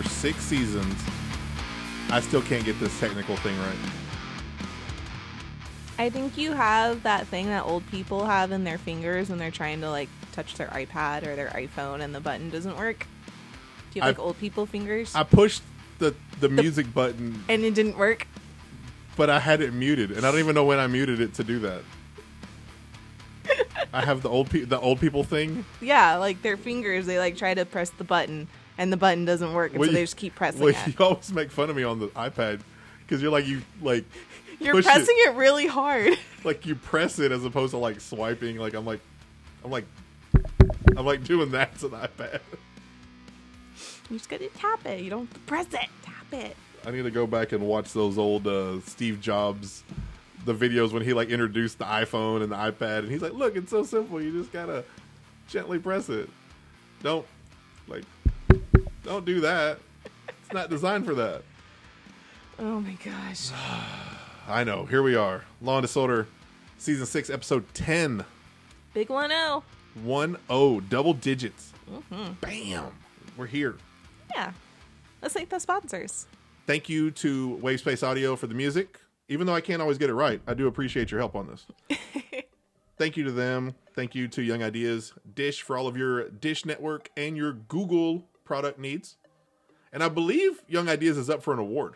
after six seasons, I still can't get this technical thing right? I think you have that thing that old people have in their fingers when they're trying to like touch their iPad or their iPhone and the button doesn't work. Do you have like I've- old people fingers? I pushed the the music button, and it didn't work. but I had it muted, and I don't even know when I muted it to do that. I have the old pe- the old people thing. Yeah, like their fingers, they like try to press the button and the button doesn't work, and Well, so you- they just keep pressing Well, it. you always make fun of me on the iPad because you're like you like You're pressing it. really hard. like you press it as opposed to like swiping. Like I'm like I'm like I'm like doing that to the iPad. You just gotta tap it. You don't press it. Tap it. I need to go back and watch those old uh, Steve Jobs, the videos when he like introduced the iPhone and the iPad, and he's like, "Look, it's so simple. You just gotta gently press it. Don't like, don't do that. It's not designed for that." Oh my gosh. I know. Here we are, Law and Disorder, season six, episode ten. Big one oh. One oh, double digits. Mm-hmm. Bam. We're here. Yeah. Let's thank the sponsors. Thank you to Wavespace Audio for the music. Even though I can't always get it right, I do appreciate your help on this. Thank you to them. Thank you to Young Ideas, Dish for all of your Dish Network and your Google product needs. And I believe Young Ideas is up for an award.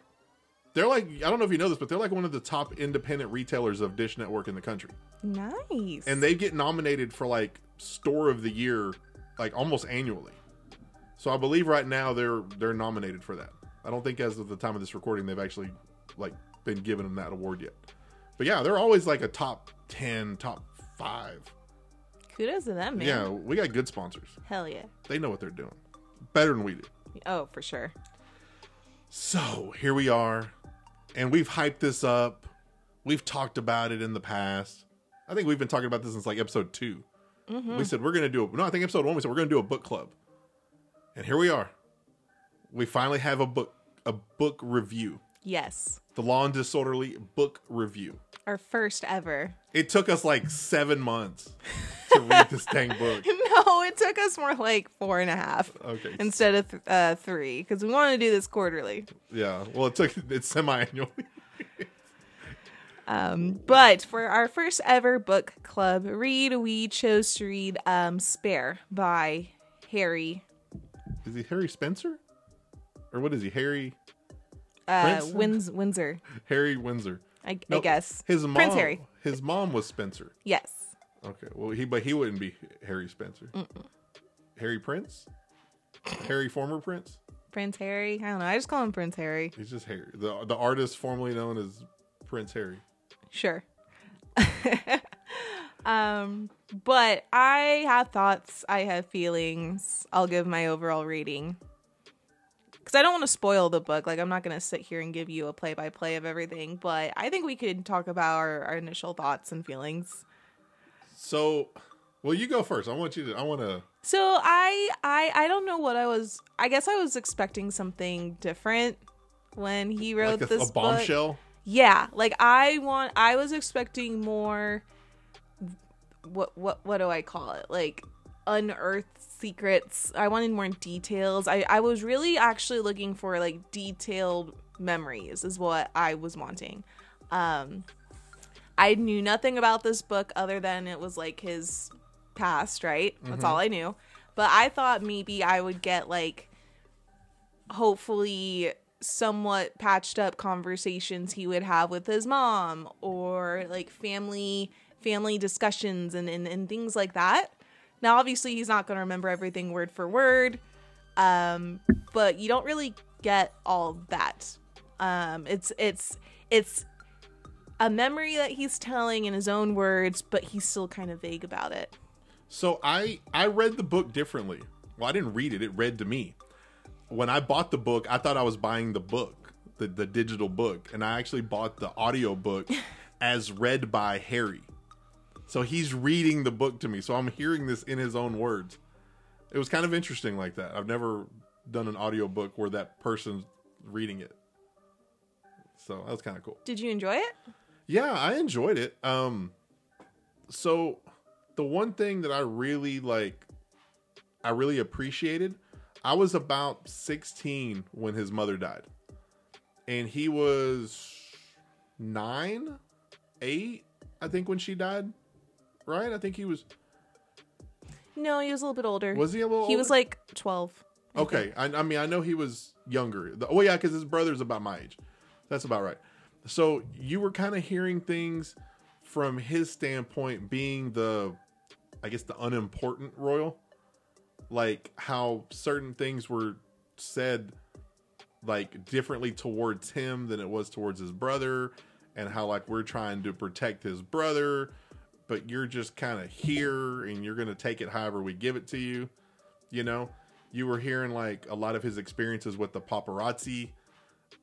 They're like, I don't know if you know this, but they're like one of the top independent retailers of Dish Network in the country. Nice. And they get nominated for like store of the year like almost annually. So I believe right now they're they're nominated for that. I don't think as of the time of this recording they've actually like been given them that award yet. But yeah, they're always like a top 10, top 5. kudos to them, man. Yeah, we got good sponsors. Hell yeah. They know what they're doing. Better than we do. Oh, for sure. So, here we are. And we've hyped this up. We've talked about it in the past. I think we've been talking about this since like episode 2. Mm-hmm. We said we're going to do a, no, I think episode 1 we said we're going to do a book club. And here we are. We finally have a book a book review. Yes. The Law and Disorderly book review. Our first ever. It took us like 7 months to read this dang book. No, it took us more like four and a half Okay. instead of th- uh, three because we wanted to do this quarterly. Yeah. Well, it took it's semi-annually. Um, but for our first ever book club read, we chose to read um, Spare by Harry Is he Harry Spencer? Or what is he? Harry uh? Wins- Windsor, Harry Windsor. I, I guess. his mom. Prince Harry. His mom was Spencer. Yes. Okay, well he but he wouldn't be Harry Spencer. Harry Prince. Harry former Prince. Prince Harry. I don't know. I just call him Prince Harry. He's just Harry. The the artist formerly known as Prince Harry. Sure. um, but I have thoughts. I have feelings. I'll give my overall rating. Because I don't want to spoil the book. Like, I'm not going to sit here and give you a play by play of everything. But I think we could talk about our, our initial thoughts and feelings. So, well, you go first. I want you to. I want to. So I I I don't know what I was. I guess I was expecting something different when he wrote Like a, this a book. bombshell. Yeah, like I want I was expecting more what what what do I call it? Like unearthed secrets. I wanted more details. I I was really actually looking for like detailed memories is what I was wanting. Um I knew nothing about this book other than it was like his past, right? That's all I knew. But I thought maybe I would get like hopefully somewhat patched up conversations he would have with his mom or like family family discussions and, and, and things like that. Now obviously he's not gonna remember everything word for word. Um, but you don't really get all that. Um, it's it's it's a memory that he's telling in his own words, but he's still kind of vague about it. So I I read the book differently. Well, I didn't read it. It read to me. When I bought the book, I thought I was buying the book, the the digital book, and I actually bought the audio book as read by Harry. So he's reading the book to me. So I'm hearing this in his own words. It was kind of interesting like that. I've never done an audio book where that person's reading it. So that was kind of cool. Did you enjoy it? Yeah, I enjoyed it. Um so the one thing that I really like I really appreciated I was about 16 when his mother died. And he was nine, eight, I think, when she died. Right? I think he was. No, he was a little bit older. Was he a little He was like 12. Okay, I, I mean, I know he was younger. The- Oh yeah, because his brother's about my age. That's about right. So you were kind of hearing things from his standpoint, being the, I guess, the unimportant royal, like how certain things were said, like differently towards him than it was towards his brother, and how like we're trying to protect his brother, but you're just kind of here and you're gonna take it however we give it to you. You know you were hearing like a lot of his experiences with the paparazzi.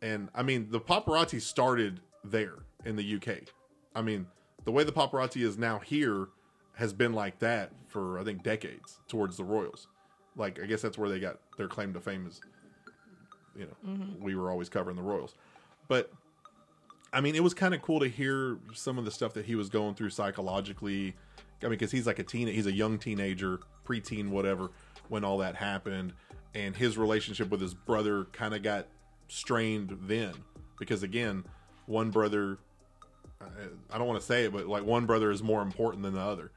And i mean the paparazzi started there in the uk i mean the way the paparazzi is now here has been like that for i think decades towards the royals. Like i guess that's where they got their claim to fame is you know mm-hmm. we were always covering the royals. But I mean, it was kind of cool to hear some of the stuff that he was going through psychologically. I mean, because he's like a teen, he's a young teenager, preteen, whatever, when all that happened, and his relationship with his brother kind of got strained then, because again, one brother, I- don't want to say it, but like one brother is more important than the other.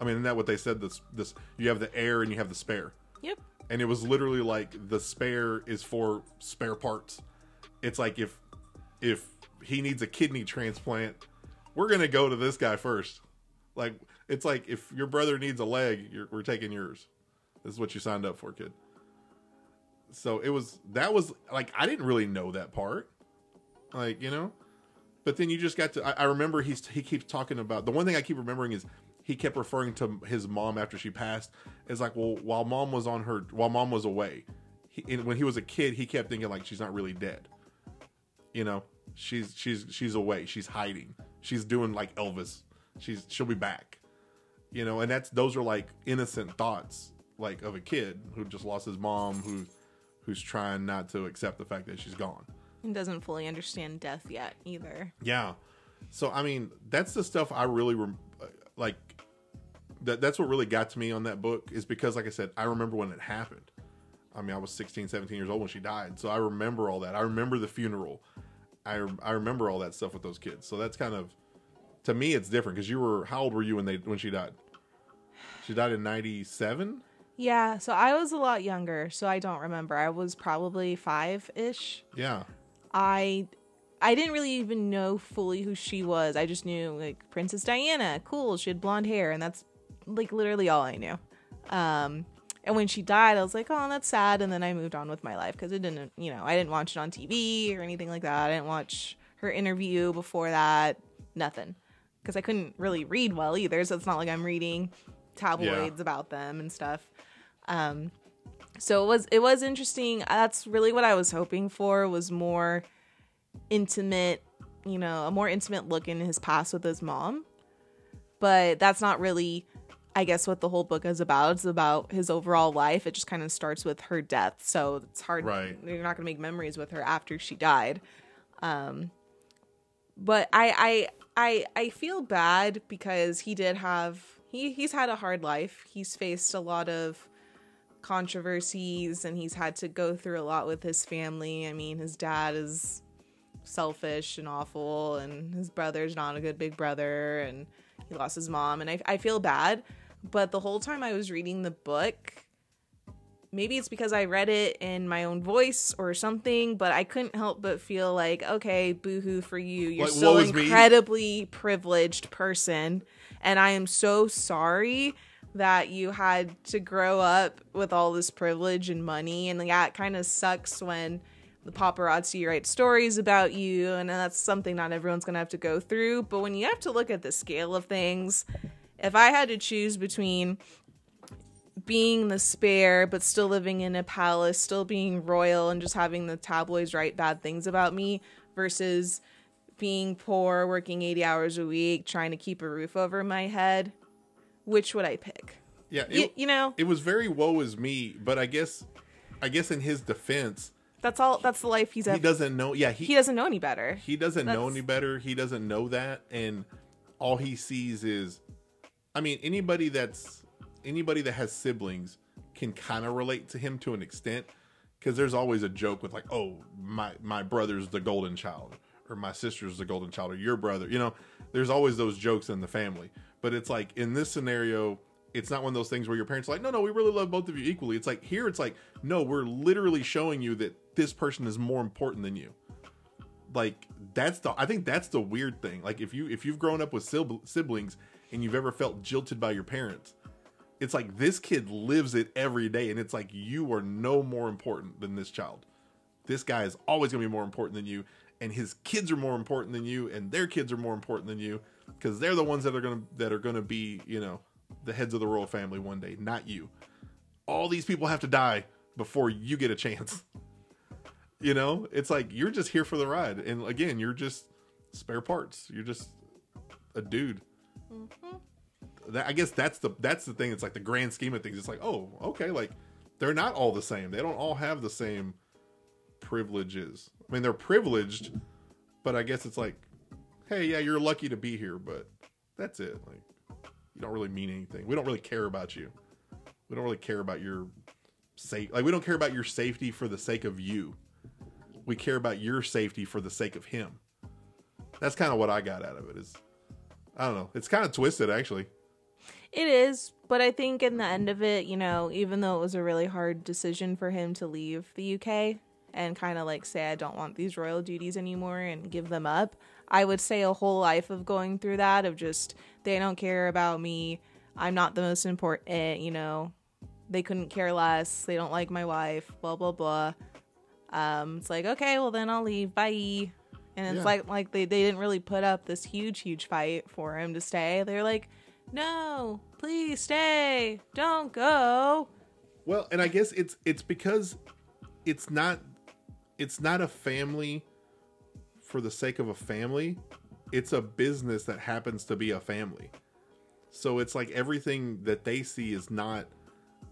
I mean, isn't that what they said? This, this, you have the heir and you have the spare Yep. and it was literally like the spare is for spare parts. It's like if if he needs a kidney transplant, we're gonna go to this guy first. Like it's like if your brother needs a leg, we're taking yours. This is what you signed up for, kid. So it was that was like I didn't really know that part, like you know, but then you just got to. I, I remember he's he keeps talking about the one thing I keep remembering is he kept referring to his mom after she passed as like well while mom was on her while mom was away, he, when he was a kid he kept thinking like she's not really dead, you know she's she's she's away she's hiding she's doing like Elvis she's she'll be back, you know and that's those are like innocent thoughts like of a kid who just lost his mom who who's trying not to accept the fact that she's gone. And doesn't fully understand death yet either. Yeah. So I mean, that's the stuff I really rem- like. That that's what really got to me on that book is because, like I said, I remember when it happened. I mean, I was 16, 17 years old when she died, so I remember all that. I remember the funeral. I I remember all that stuff with those kids. So that's kind of to me, it's different because you were how old were you when they when she died? She died in '97. Yeah, so I was a lot younger, so I don't remember. I was probably five ish. Yeah. I I didn't really even know fully who she was. I just knew like Princess Diana, cool, she had blonde hair, and that's like literally all I knew. Um and when she died, I was like, "Oh, that's sad." And then I moved on with my life because it didn't, you know, I didn't watch it on TV or anything like that. I didn't watch her interview before that. Nothing, because I couldn't really read well either. So it's not like I'm reading tabloids about them and stuff. Um, so it was it was interesting. That's really what I was hoping for was more intimate, you know, a more intimate look in his past with his mom. But that's not really I guess what the whole book is about. It's about his overall life. It just kind of starts with her death. So it's hard Right. you're not going to make memories with her after she died. Um but I I I I feel bad because he did have he he's had a hard life. He's faced a lot of controversies and he's had to go through a lot with his family. I mean, his dad is selfish and awful and his brother's not a good big brother and he lost his mom and I I feel bad, but the whole time I was reading the book maybe it's because I read it in my own voice or something, but I couldn't help but feel like, okay, boohoo for you. You're Like, so is me. incredibly privileged person. And I am so sorry that you had to grow up with all this privilege and money. And yeah, it kind of sucks when the paparazzi write stories about you. And that's something not everyone's going to have to go through. But when you have to look at the scale of things, if I had to choose between being the spare but still living in a palace, still being royal and just having the tabloids write bad things about me versus being poor, working 80 hours a week, trying to keep a roof over my head, which would I pick? Yeah. You, It, you know, it was very woe is me, but I guess, I guess in his defense, that's all that's the life he's he ever doesn't know. Yeah, he he doesn't know any better. he doesn't know any better. He doesn't know that, and all he sees is, I mean, anybody that's anybody that has siblings can kind of relate to him to an extent because there's always a joke with like, oh, my my brother's the golden child, or my sister's the golden child, or your brother. You know, there's always those jokes in the family. But it's like in this scenario, it's not one of those things where your parents are like, no, no, we really love both of you equally. It's like here, it's like, no, we're literally showing you that this person is more important than you. Like that's the I think that's the weird thing. Like if you if you've grown up with sib- siblings and you've ever felt jilted by your parents, it's like this kid lives it every day and it's like you are no more important than this child. This guy is always going to be more important than you and his kids are more important than you and their kids are more important than you because they're the ones that are going to that are to be, you know, the heads of the royal family one day, not you. All these people have to die before you get a chance. You know, it's like you're just here for the ride, and again, you're just spare parts. You're just a dude. Mm-hmm. That I guess that's the that's the thing. It's like the grand scheme of things. It's like, oh, okay, like they're not all the same. They don't all have the same privileges. I mean, they're privileged, but I guess it's like, hey, yeah, you're lucky to be here, but that's it. Like, you don't really mean anything. We don't really care about you. We don't really care about your safe. Like, we don't care about your safety for the sake of you. We care about your safety for the sake of him. That's kind of what I got out of it. Is I don't know. It's kind of twisted, actually. It is, but I think in the end of it, you know, even though it was a really hard decision for him to leave the UK and kind of like say, I don't want these royal duties anymore and give them up, I would say a whole life of going through that, of just, they don't care about me. I'm not the most important, you know, they couldn't care less. They don't like my wife, blah, blah, blah. Um, it's like, okay, well, then I'll leave. Bye. And it's Yeah. like, like they, they didn't really put up this huge, huge fight for him to stay. They're like, no, please stay. Don't go. Well, and I guess it's it's because it's not it's not a family for the sake of a family. It's a business that happens to be a family. So it's like everything that they see is not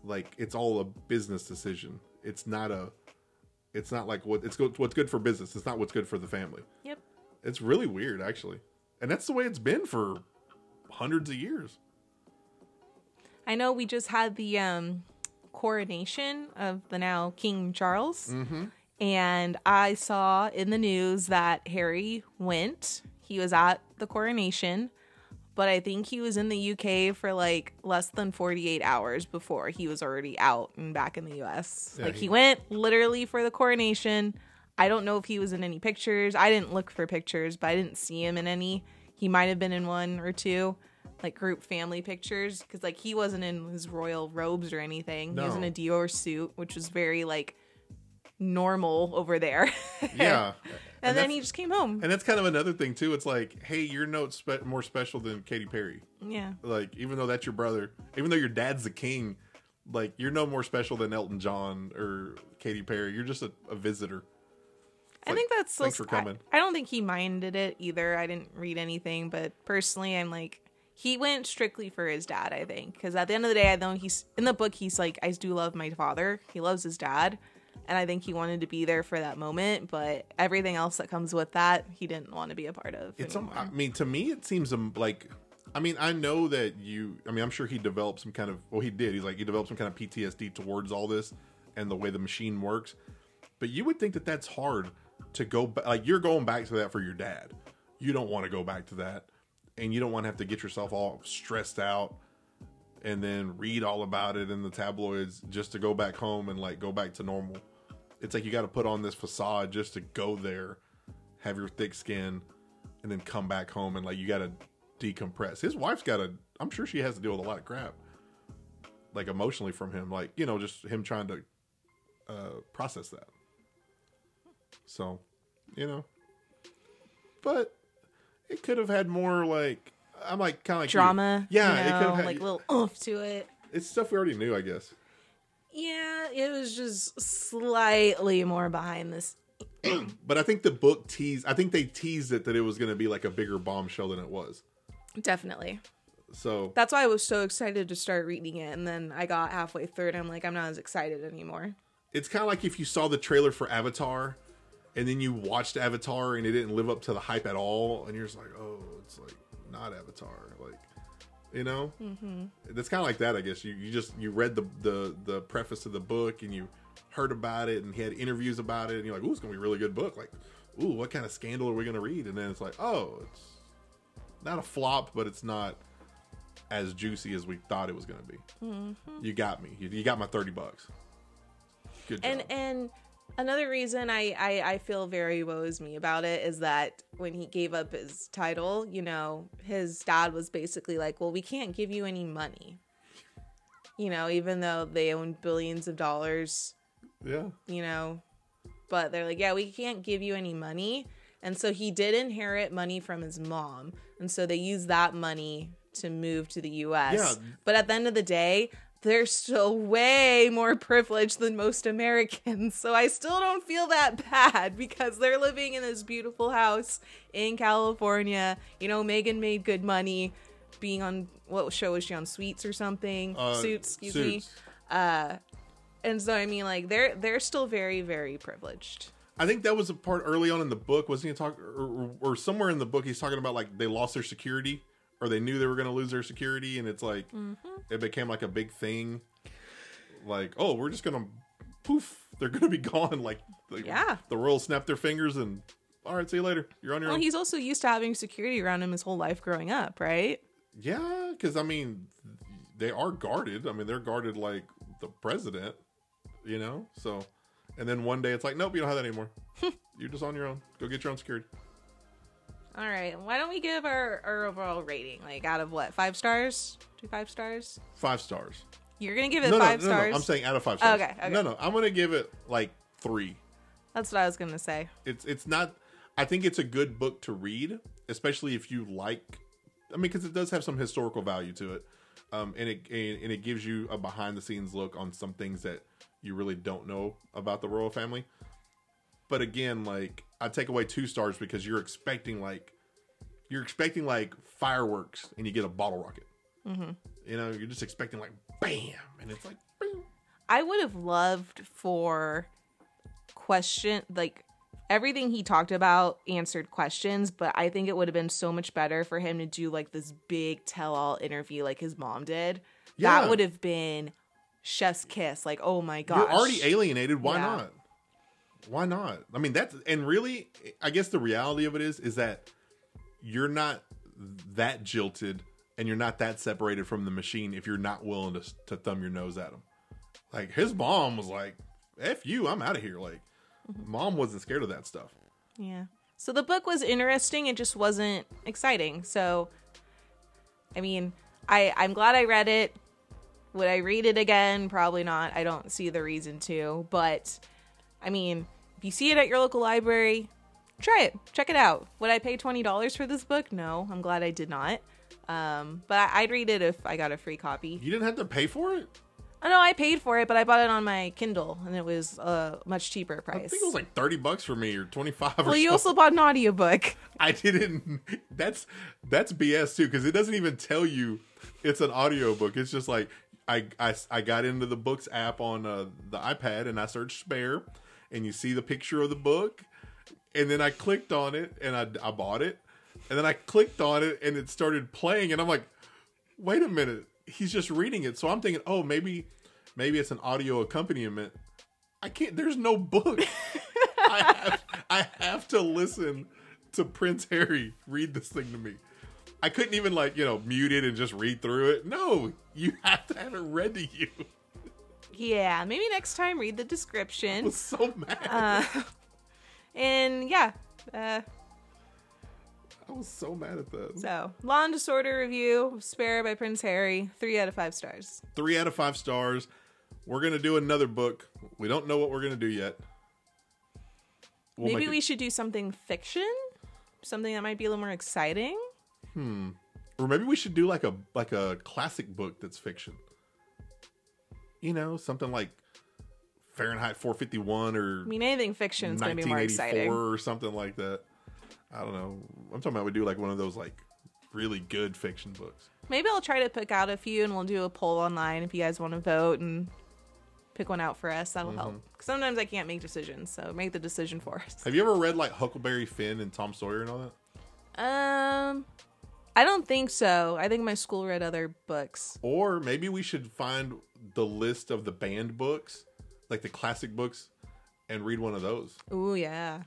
like it's all a business decision. It's not a it's not like what it's what's good for business. It's not what's good for the family. Yep. It's really weird actually. And that's the way it's been for hundreds of years. I know we just had the um, coronation of the now King Charles. And I saw in the news that Harry went. He was at the coronation, but I think he was in the UK for like less than 48 hours before he was already out and back in the US. Yeah, like he- he went literally for the coronation. I don't know if he was in any pictures. I didn't look for pictures, but I didn't see him in any. He might have been in one or two, like group family pictures, because like he wasn't in his royal robes or anything. He was in No. a Dior suit, which was very like normal over there. Yeah. and, then he just came home. And that's kind of another thing too. It's like, hey, your note's spe- more special than Katy Perry. yeah. Like, even though that's your brother, even though your dad's the king, like you're no more special than Elton John or Katy Perry. You're just a, a visitor. I like, think that's so. thanks for I- coming. I, don't think he minded it either. I didn't read anything, but personally, I'm like, he went strictly for his dad. I think because at the end of the day, I know he's in the book. He's like, I do love my father. He loves his dad, and I think he wanted to be there for that moment. But everything else that comes with that, he didn't want to be a part of. It's, um. I mean, to me, it seems um, like, I mean, I know that you, I mean, I'm sure he developed some kind of, well, he did. He's like, he developed some kind of PTSD towards all this and the way the machine works. But you would think that that's hard to go back. Like, you're going back to that for your dad. You don't want to go back to that. And you don't want to have to get yourself all stressed out and then read all about it in the tabloids just to go back home and like go back to normal. It's like you got to put on this facade just to go there, have your thick skin, and then come back home and like you got to decompress. His wife's got to. I'm sure she has to deal with a lot of crap, like emotionally from him, like you know, just him trying to uh, process that. So, you know, but it could have had more like I'm like kind of like you. drama. Yeah, you it know, could have had like a little oomph to it. It's stuff we already knew, I guess. Yeah, it was just slightly more behind this. But I think the book teased. I think they teased it that it was going to be like a bigger bombshell than it was. Definitely. So That's why I was so excited to start reading it, and then I got halfway through, and I'm like, I'm not as excited anymore. it's kind of like if you saw the trailer for Avatar, and then you watched Avatar and it didn't live up to the hype at all, and you're just like, oh, it's like not Avatar. Like You know, mm-hmm. it's kind of like that, I guess. You you just you read the the the preface to the book and you heard about it and he had interviews about it and you're like, ooh, it's gonna be a really good book. Like, ooh, what kind of scandal are we gonna read? And then it's like, oh, it's not a flop, but it's not as juicy as we thought it was gonna be. Mm-hmm. You got me. You, you got my thirty bucks. Good job. And and another reason I, I I feel very woes me about it is that when he gave up his title, you know, his dad was basically like, "Well, we can't give you any money." You know, even though they own billions of dollars. Yeah. You know, but they're like, "Yeah, we can't give you any money." And so he did inherit money from his mom. And so they used that money to move to the US. Yeah. But at the end of the day, they're still way more privileged than most Americans. So I still don't feel that bad because they're living in this beautiful house in California. You know, Meghan made good money being on what show was she on? Sweets or something? Uh, Suits, excuse Suits. me. Uh, and so I mean, like they're they're still very very privileged. I think that was a part early on in the book. Wasn't he talking, or, or, somewhere in the book, he's talking about like they lost their security or they knew they were going to lose their security, and it's like mm-hmm. it became like a big thing. Like, oh, we're just gonna poof, they're gonna be gone. Like, like yeah, the royal snap their fingers and all right, see you later. You're on your own. well, own. he's also used to having security around him his whole life growing up, right? Yeah, because I mean, they are guarded. I mean, they're guarded like the president, you know. So, and then one day it's like, nope, you don't have that anymore. You're just on your own. Go get your own security. All right. Why don't we give our, our overall rating? Like out of what? Five stars? Two five stars? Five stars. You're gonna give it no, five no, no, stars. No, I'm saying out of five stars. Okay, okay. No, no. I'm gonna give it like three. That's what I was gonna say. It's it's not. I think it's a good book to read, especially if you like. I mean, because it does have some historical value to it, um, and it and it gives you a behind the scenes look on some things that you really don't know about the royal family. But again, like I take away two stars because you're expecting like you're expecting like fireworks and you get a bottle rocket. Mm-hmm. You know, you're just expecting like bam, and it's like. Bam. I would have loved for question like everything he talked about answered questions, but I think it would have been so much better for him to do like this big tell all interview like his mom did. Yeah. That would have been chef's kiss. Like, oh my god. You're already alienated. Why yeah. not? Why not? I mean, that's and really, I guess the reality of it is, is that you're not that jilted and you're not that separated from the machine if you're not willing to, to thumb your nose at him. Like his mom was like, "F you, I'm out of here." Like, mm-hmm. mom wasn't scared of that stuff. Yeah. So the book was interesting. It just wasn't exciting. So, I mean, I I'm glad I read it. Would I read it again? Probably not. I don't see the reason to. But, I mean, if you see it at your local library, try it. Check it out. Would I pay twenty dollars for this book? No, I'm glad I did not. Um, but I'd read it if I got a free copy. You didn't have to pay for it. I know I paid for it, but I bought it on my Kindle, and it was a much cheaper price. I think it was like thirty bucks for me, or twenty five. Well, you also bought an audiobook. I didn't. That's that's BS too, because it doesn't even tell you it's an audiobook. It's just like I I, I got into the books app on uh, the iPad, and I searched spare, and you see the picture of the book, and then I clicked on it and I, I bought it, and then I clicked on it and it started playing, and I'm like, wait a minute, he's just reading it. So I'm thinking, oh, maybe maybe it's an audio accompaniment. I can't. There's no book. I have I have to listen to Prince Harry read this thing to me. I couldn't even like you know mute it and just read through it. No, you have to have it read to you. Yeah, maybe next time read the description. I was so mad. Uh, and yeah. Uh, I was so mad at that. So, Law and Disorder review, Spare by Prince Harry, three out of five stars. Three out of five stars. We're gonna do another book. We don't know what we're gonna do yet. We'll Maybe we should do something fiction, something that might be a little more exciting. Hmm. Or maybe we should do like a like a classic book that's fiction. You know, something like Fahrenheit 451 or I mean anything fiction is going to be more exciting or something like that. I don't know. I'm talking about we do like one of those like really good fiction books. Maybe I'll try to pick out a few and we'll do a poll online if you guys want to vote and pick one out for us. That'll mm-hmm. help. Sometimes I can't make decisions, so make the decision for us. Have you ever read like Huckleberry Finn and Tom Sawyer and all that? Um, I don't think so. I think my school read other books. Or maybe we should find the list of the banned books, like the classic books, and read one of those Ooh, yeah.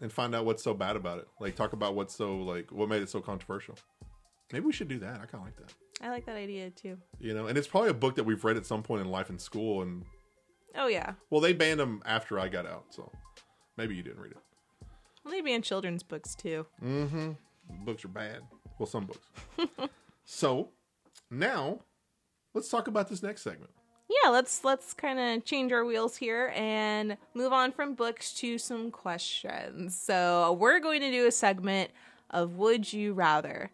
and find out what's so bad about it. Like talk about what's so like what made it so controversial. Maybe we should do that. I kind of like that. I like that idea too. You know, and it's probably a book that we've read at some point in life in school. And Oh, yeah. well, they banned them after I got out, so maybe you didn't read it. Well, maybe in children's books too. Mm-hmm. Books are bad. Well, some books. so now let's talk about this next segment. Yeah, let's let's kind of change our wheels here and move on from books to some questions. So, we're going to do a segment of would you rather.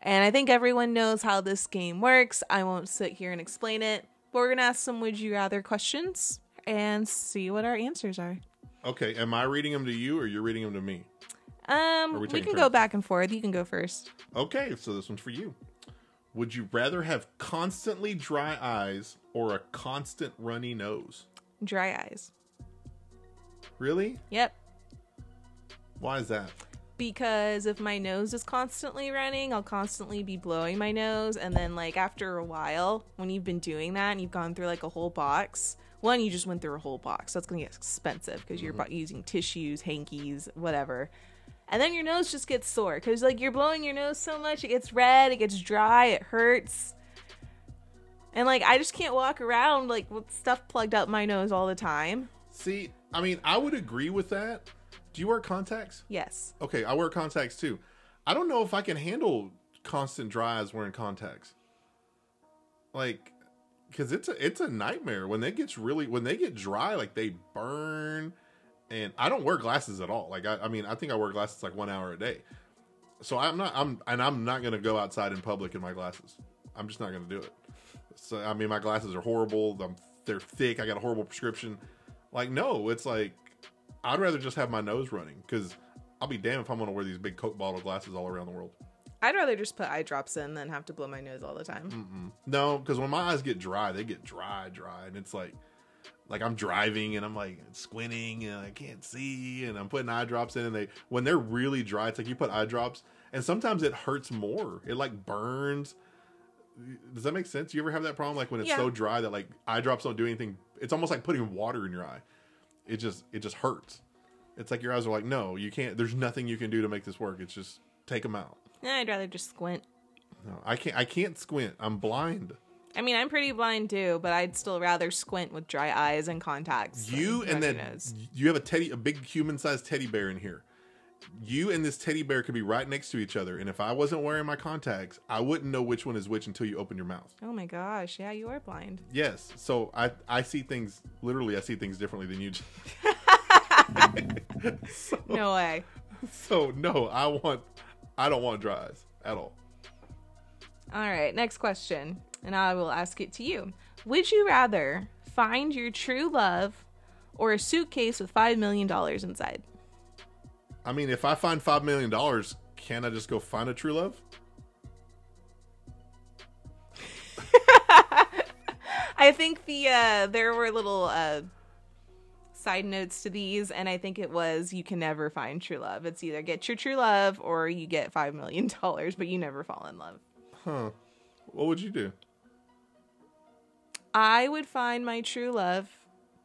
And I think everyone knows how this game works. I won't sit here and explain it. But we're going to ask some would you rather questions and see what our answers are. Okay, am I reading them to you or you're reading them to me? Um, we we, can go back and forth. You can go first. Okay, so this one's for you. Would you rather have constantly dry eyes or a constant runny nose? Dry eyes. Really? Yep. Why is that? because if my nose is constantly running, I'll constantly be blowing my nose. And then, like, after a while, when you've been doing that and you've gone through like a whole box, one, you just went through a whole box. That's going to get expensive because you're mm-hmm. using tissues, hankies, whatever. And then your nose just gets sore because, like, you're blowing your nose so much, it gets red, it gets dry, it hurts. And, like, I just can't walk around, like, with stuff plugged up my nose all the time. See, I mean, I would agree with that. Do you wear contacts? Yes. Okay, I wear contacts too. I don't know if I can handle constant dry eyes wearing contacts. Like, because it's a it's a nightmare when they gets really when they get dry, like they burn. And I don't wear glasses at all. Like I, I mean, I think I wear glasses like one hour a day. So I'm not I'm and I'm not gonna go outside in public in my glasses. I'm just not gonna do it. So I mean, my glasses are horrible. I'm, they're thick. I got a horrible prescription. Like no, it's like I'd rather just have my nose running because I'll be damned if I'm gonna wear these big Coke bottle glasses all around the world. I'd rather just put eye drops in than have to blow my nose all the time. Mm-mm. No, because when my eyes get dry, they get dry, dry, and it's like, like I'm driving and I'm like squinting and I can't see, and I'm putting eye drops in, and they when they're really dry, it's like you put eye drops, and sometimes it hurts more. It like burns. Does that make sense? You ever have that problem, like when it's Yeah. so dry that like eye drops don't do anything? It's almost like putting water in your eye. It just it just hurts. It's like your eyes are like, no, you can't. There's nothing you can do to make this work. It's just take them out. I'd rather just squint. No, I can't. I can't squint. I'm blind. I mean, I'm pretty blind too, but I'd still rather squint with dry eyes and contacts. You and then you have a teddy, a big human-sized teddy bear in here. You and this teddy bear could be right next to each other, and if I wasn't wearing my contacts, I wouldn't know which one is which until you open your mouth. Oh my gosh, yeah, you are blind. Yes, so I I see things literally. I see things differently than you. so, No way. so no, I want. I don't want dry eyes at all. All right, next question, and I will ask it to you. Would you rather find your true love or a suitcase with $5 million inside? I mean, if I find five million dollars, can I just go find a true love? I think the uh there were little uh side notes to these and I think it was you can never find true love. It's either get your true love or you get 5 million dollars but you never fall in love. Huh? What would you do? I would find my true love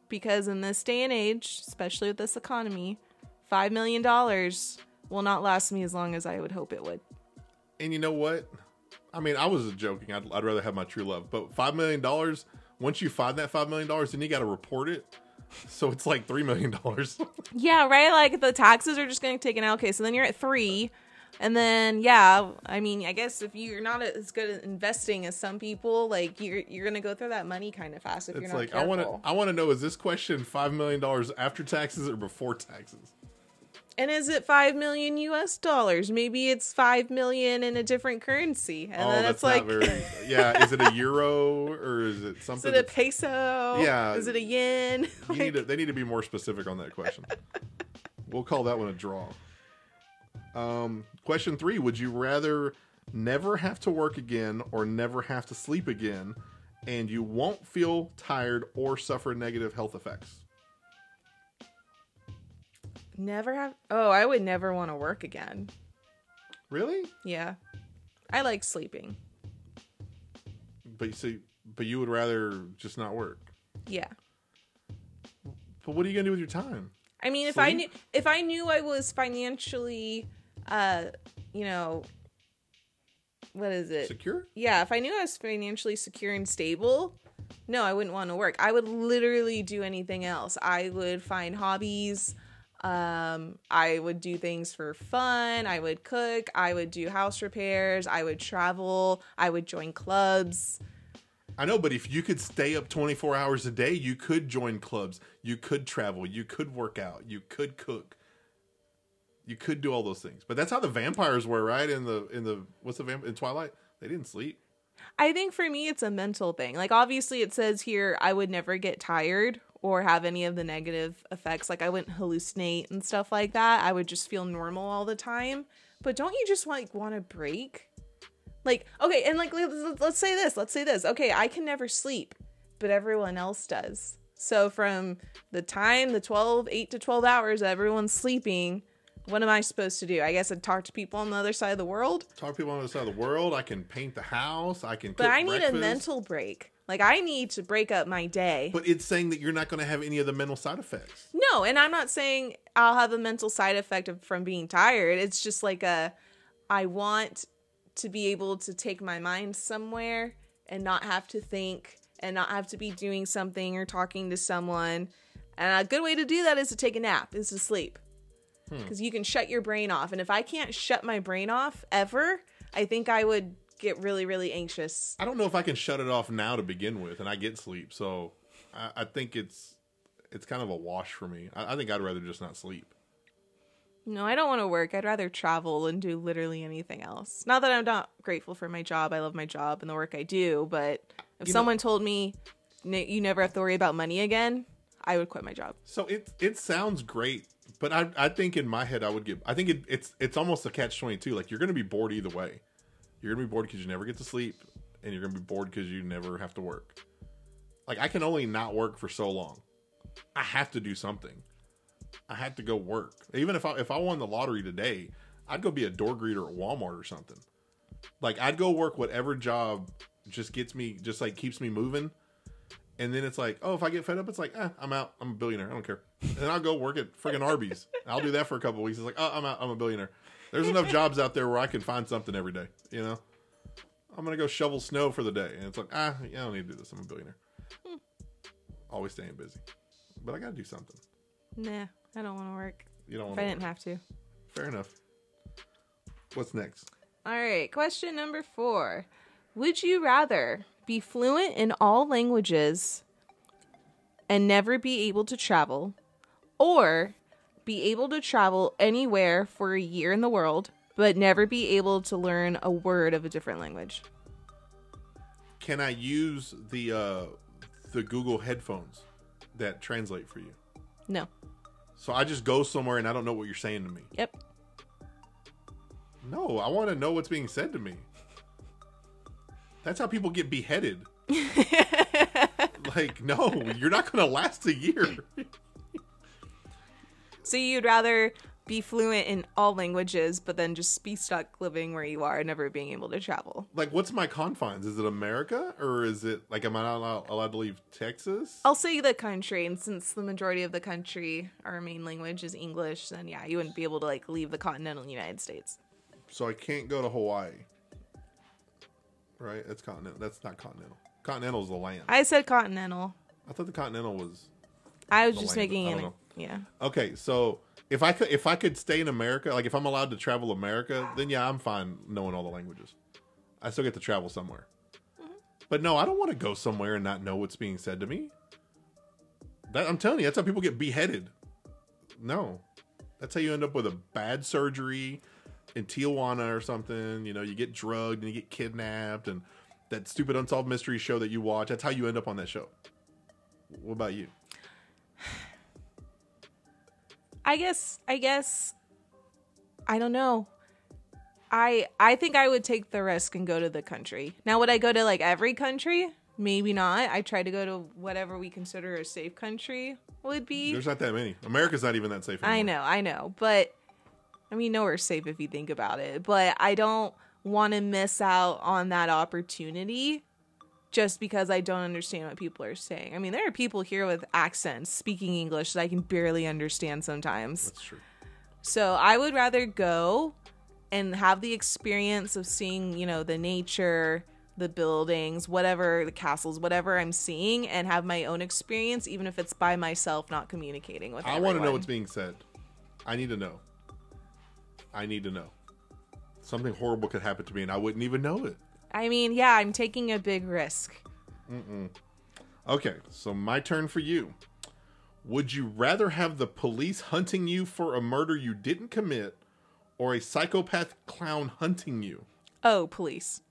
because in this day and age, especially with this economy, 5 million dollars will not last me as long as I would hope it would. And you know what? I mean, I was joking. I'd, I'd rather have my true love, but five million dollars. Once you find that five million dollars, then you got to report it. So it's like three million dollars. Yeah, right? Like the taxes are just getting taken out. Okay, so then you're at 3 and then yeah, I mean, I guess if you're not as good at investing as some people, like you're you're going to go through that money kind of fast if you're It's not like careful. I want to. I want to know: is this question five million dollars after taxes or before taxes? And is it five million U.S. dollars? Maybe it's five million in a different currency, and oh, then that's it's like, very. Yeah, is it a euro or is it something? Is it a peso? Yeah. is it a yen? you need to, they need to be more specific on that question. we'll call that one a draw. Um, question three: Would you rather never have to work again or never have to sleep again, and you won't feel tired or suffer negative health effects? never have. Oh, I would never want to work again. Really? Yeah, I like sleeping. But you see, but you would rather just not work. Yeah. But what are you gonna do with your time? I mean, if I knew if I knew I was financially, uh, you know, what is it? Secure? Yeah, if I knew I was financially secure and stable, no, I wouldn't want to work. I would literally do anything else. I would find hobbies. Um, I would do things for fun. I would cook. I would do house repairs. I would travel. I would join clubs. I know, but if you could stay up 24 hours a day, you could join clubs, you could travel, you could work out, you could cook. You could do all those things. But that's how the vampires were, right? In the in the what's the vamp in Twilight? They didn't sleep. I think for me, it's a mental thing. Like, obviously, it says here I would never get tired or have any of the negative effects. Like, I wouldn't hallucinate and stuff like that. I would just feel normal all the time. But don't you just like want to break? Like, okay, and like, let's, let's say this. Let's say this. Okay, I can never sleep, but everyone else does. So, from the time, the 12, 8 to 12 hours everyone's sleeping, what am I supposed to do? I guess I'd talk to people on the other side of the world. Talk to people on the other side of the world. I can paint the house. I can. But I need a mental break. Like I need to break up my day. But it's saying that you're not going to have any of the mental side effects. no, and I'm not saying I'll have a mental side effect of, from being tired. It's just like a I want to be able to take my mind somewhere and not have to think and not have to be doing something or talking to someone. And a good way to do that is to take a nap, is to sleep. Hmm. Because you can shut your brain off. And if I can't shut my brain off ever, I think I would get really, really anxious. I don't know if I can shut it off now to begin with, and I get sleep. So I, I think it's it's kind of a wash for me. I, I think I'd rather just not sleep. No, I don't want to work. I'd rather travel and do literally anything else. Not that I'm not grateful for my job. I love my job and the work I do, but if You know- someone told me "N- you never have to worry about money again, I would quit my job. So it it sounds great, but I I think in my head I would get. I think it, it's it's almost a catch twenty two. Like you're going to be bored either way. You're going to be bored because you never get to sleep, and you're going to be bored because you never have to work. Like I can only not work for so long. I have to do something. I had to go work. Even if I if I won the lottery today, I'd go be a door greeter at Walmart or something. Like I'd go work whatever job just gets me just like keeps me moving. And then it's like, oh, if I get fed up, it's like, eh, I'm out. I'm a billionaire. I don't care. And then I'll go work at friggin' Arby's. I'll do that for a couple weeks. It's like, oh, I'm out. I'm a billionaire. There's enough jobs out there where I can find something every day. You know, I'm gonna go shovel snow for the day, and it's like, ah, yeah, I don't need to do this. I'm a billionaire. Always staying busy, but I gotta do something. Nah, I don't want to work. You don't If I didn't have to. Fair enough. What's next? All right, question number four. Would you rather be fluent in all languages and never be able to travel, or be able to travel anywhere for a year in the world, but never be able to learn a word of a different language? Can I use the uh, the Google headphones that translate for you? No. So I just go somewhere and I don't know what you're saying to me. Yep. No, I want to know what's being said to me. That's how people get beheaded. like, no, you're not going to last a year. So you'd rather be fluent in all languages, but then just be stuck living where you are and never being able to travel? like, what's my confines? Is it America or is it like, am I not allowed, allowed to leave Texas? I'll say the country, and since the majority of the country, our main language is English, then yeah, you wouldn't be able to like leave the continental United States. So I can't go to Hawaii. Right? That's continental. That's not continental. Continental is the land. I, said continental. I thought the continental was. I was just land, making I don't an know. yeah. Okay, so if I could if I could stay in America, like if I'm allowed to travel America, then yeah, I'm fine knowing all the languages. I still get to travel somewhere. Mm-hmm. But no, I don't want to go somewhere and not know what's being said to me. That I'm telling you, that's how people get beheaded. No. That's how you end up with a bad surgery in Tijuana or something. You know, you get drugged and you get kidnapped and that stupid unsolved mystery show that you watch. That's how you end up on that show. What about you? I guess I guess I don't know. I I think I would take the risk and go to the country. Now would I go to like every country? Maybe not. I try to go to whatever we consider a safe country would be. There's not that many. America's not even that safe anymore. I know, I know, but I mean, nowhere's safe if you think about it. But I don't want to miss out on that opportunity just because I don't understand what people are saying. I mean, there are people here with accents speaking English that I can barely understand sometimes. That's true. So I would rather go and have the experience of seeing, you know, the nature, the buildings, whatever, the castles, whatever I'm seeing, and have my own experience, even if it's by myself, not communicating with. I want to know what's being said. I need to know. I need to know. Something horrible could happen to me and I wouldn't even know it. I mean, yeah, I'm taking a big risk. Okay, so my turn for you. Would you rather have the police hunting you for a murder you didn't commit or a psychopath clown hunting you? Oh, police.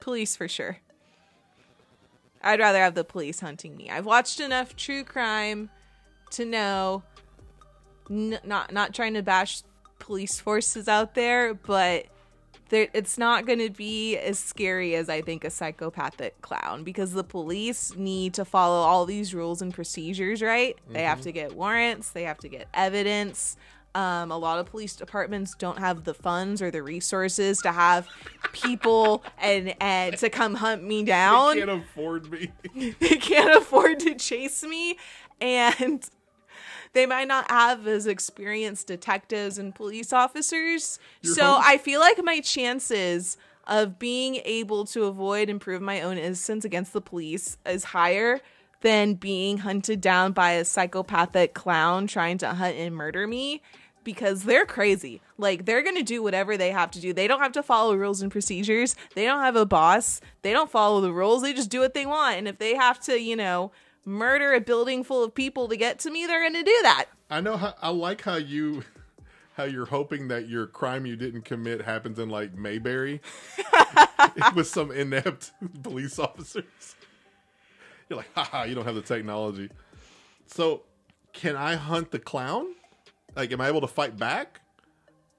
Police for sure. I'd rather have the police hunting me. I've watched enough true crime to know n- not not trying to bash police forces out there, but there, it's not going to be as scary as I think a psychopathic clown because the police need to follow all these rules and procedures, right? They have to get warrants, they have to get evidence. Um, a lot of police departments don't have the funds or the resources to have people and and to come hunt me down They Can't afford me. they can't afford to chase me and they might not have as experienced detectives and police officers so home- i feel like my chances of being able to avoid and prove my own innocence against the police is higher than being hunted down by a psychopathic clown trying to hunt and murder me because they're crazy. Like they're going to do whatever they have to do. They don't have to follow rules and procedures. They don't have a boss. They don't follow the rules. They just do what they want. And if they have to, you know, murder a building full of people to get to me, they're going to do that. I know how I like how you how you're hoping that your crime you didn't commit happens in like Mayberry with some inept police officers. You're like, haha, you don't have the technology. So, can I hunt the clown? Like, am I able to fight back?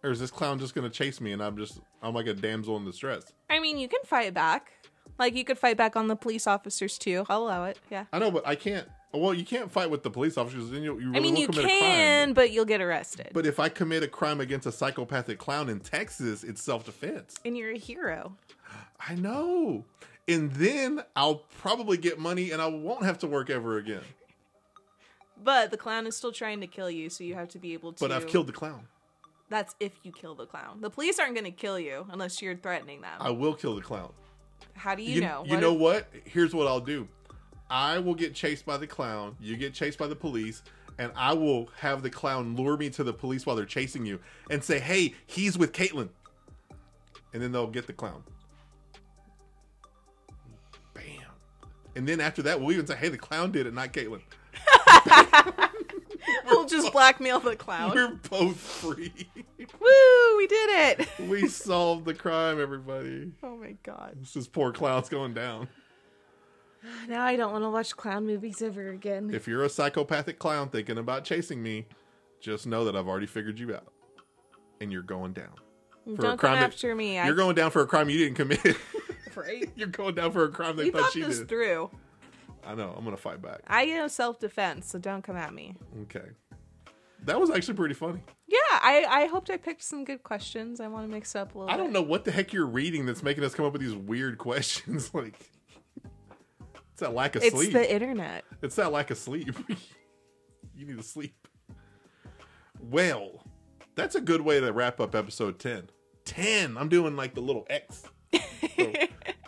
Or is this clown just gonna chase me and I'm just I'm like a damsel in distress? I mean, you can fight back. Like you could fight back on the police officers too. I'll allow it. Yeah. I know, but I can't well, you can't fight with the police officers, then you, you really I mean, won't you commit a can, crime. but you'll get arrested. But if I commit a crime against a psychopathic clown in Texas, it's self defense. and you're a hero. I know. And then I'll probably get money and I won't have to work ever again. But the clown is still trying to kill you, so you have to be able to. But I've killed the clown. That's if you kill the clown. The police aren't going to kill you unless you're threatening them. I will kill the clown. How do you, know? You What know if- what? Here's what I'll do. I will get chased by the clown. You get chased by the police. And I will have the clown lure me to the police while they're chasing you and say, hey, he's with Caitlin. And then they'll get the clown. Bam. And then after that, we'll even say, hey, the clown did it, not Caitlin. we'll just blackmail the clown. We're both free. Woo! We did it. we solved the crime, everybody. oh my god. This is poor clown's going down. Now I don't want to watch clown movies ever again. If you're a psychopathic clown thinking about chasing me, just know that I've already figured you out. And you're going down. For don't come crime that- after me. You're going down for a crime you didn't commit. right. you're going down for a crime they We thought thought she this did. through. I know. I'm to fight back. I know self defense, so don't come at me. Okay. That was actually pretty funny. Yeah, I I hoped I picked some good questions. I want to mix up a little. I don't bit. know what the heck you're reading that's making us come up with these weird questions. like, it's that lack of It's sleep. It's the internet. It's that lack of sleep. you need to sleep. Well, that's a good way to wrap up episode 10. 10. I'm doing like the little X. So,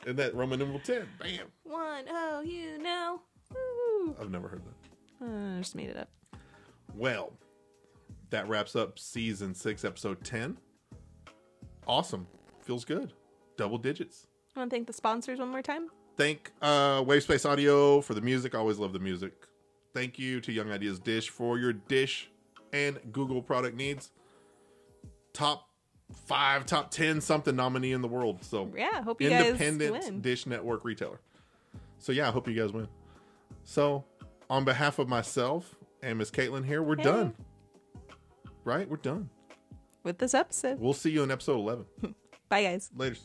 and that Roman numeral 10. Bam. One oh, you know. I've never heard that. Uh, I just made it up. Well, that wraps up season 6, episode 10. Awesome. Feels good. Double digits. I Want to thank the sponsors one more time? Thank uh, Wavespace Audio for the music. Always love the music. Thank you to Young Ideas Dish for your Dish and Google product needs. Top five, top ten, something nominee in the world. So Yeah, hope you guys win. Dish Network retailer. So yeah, I hope you guys win. So on behalf of myself and Miss Caitlin here, we're Hey. done. Right, we're done. With this episode. We'll see you in episode eleven. Bye, guys. Later.